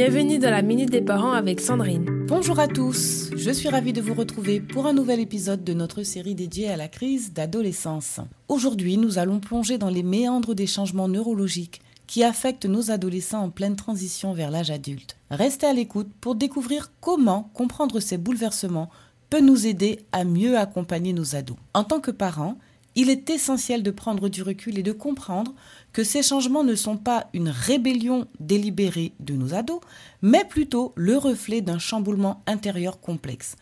Bienvenue dans la Minute des Parents avec Sandrine. Bonjour à tous, je suis ravie de vous retrouver pour un nouvel épisode de notre série dédiée à la crise d'adolescence. Aujourd'hui, nous allons plonger dans les méandres des changements neurologiques qui affectent nos adolescents en pleine transition vers l'âge adulte. Restez à l'écoute pour découvrir comment comprendre ces bouleversements peut nous aider à mieux accompagner nos ados. En tant que parents, il est essentiel de prendre du recul et de comprendre que ces changements ne sont pas une rébellion délibérée de nos ados, mais plutôt le reflet d'un chamboulement intérieur complexe.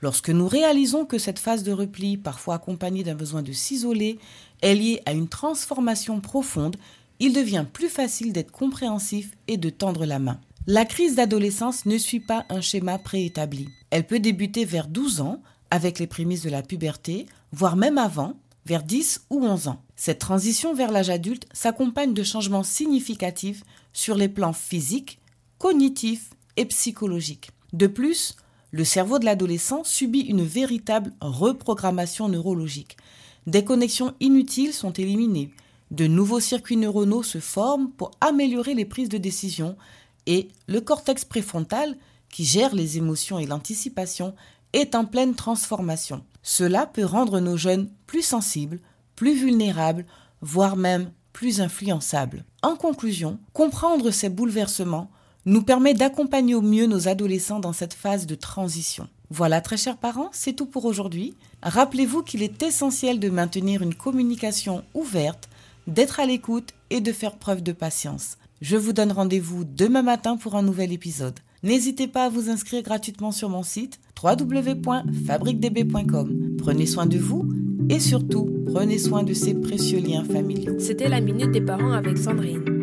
Lorsque nous réalisons que cette phase de repli, parfois accompagnée d'un besoin de s'isoler, est liée à une transformation profonde, il devient plus facile d'être compréhensif et de tendre la main. La crise d'adolescence ne suit pas un schéma préétabli. Elle peut débuter vers 12 ans, avec les prémices de la puberté, voire même avant, vers 10 ou 11 ans. Cette transition vers l'âge adulte s'accompagne de changements significatifs sur les plans physiques, cognitifs et psychologiques. De plus, le cerveau de l'adolescent subit une véritable reprogrammation neurologique. Des connexions inutiles sont éliminées, de nouveaux circuits neuronaux se forment pour améliorer les prises de décision et le cortex préfrontal, qui gère les émotions et l'anticipation, est en pleine transformation. Cela peut rendre nos jeunes plus sensibles, plus vulnérables, voire même plus influençables. En conclusion, comprendre ces bouleversements nous permet d'accompagner au mieux nos adolescents dans cette phase de transition. Voilà, très chers parents, c'est tout pour aujourd'hui. Rappelez-vous qu'il est essentiel de maintenir une communication ouverte, d'être à l'écoute et de faire preuve de patience. Je vous donne rendez-vous demain matin pour un nouvel épisode. N'hésitez pas à vous inscrire gratuitement sur mon site www.fabriquedb.com. Prenez soin de vous et surtout, prenez soin de ces précieux liens familiaux. C'était la Minute des Parents avec Sandrine.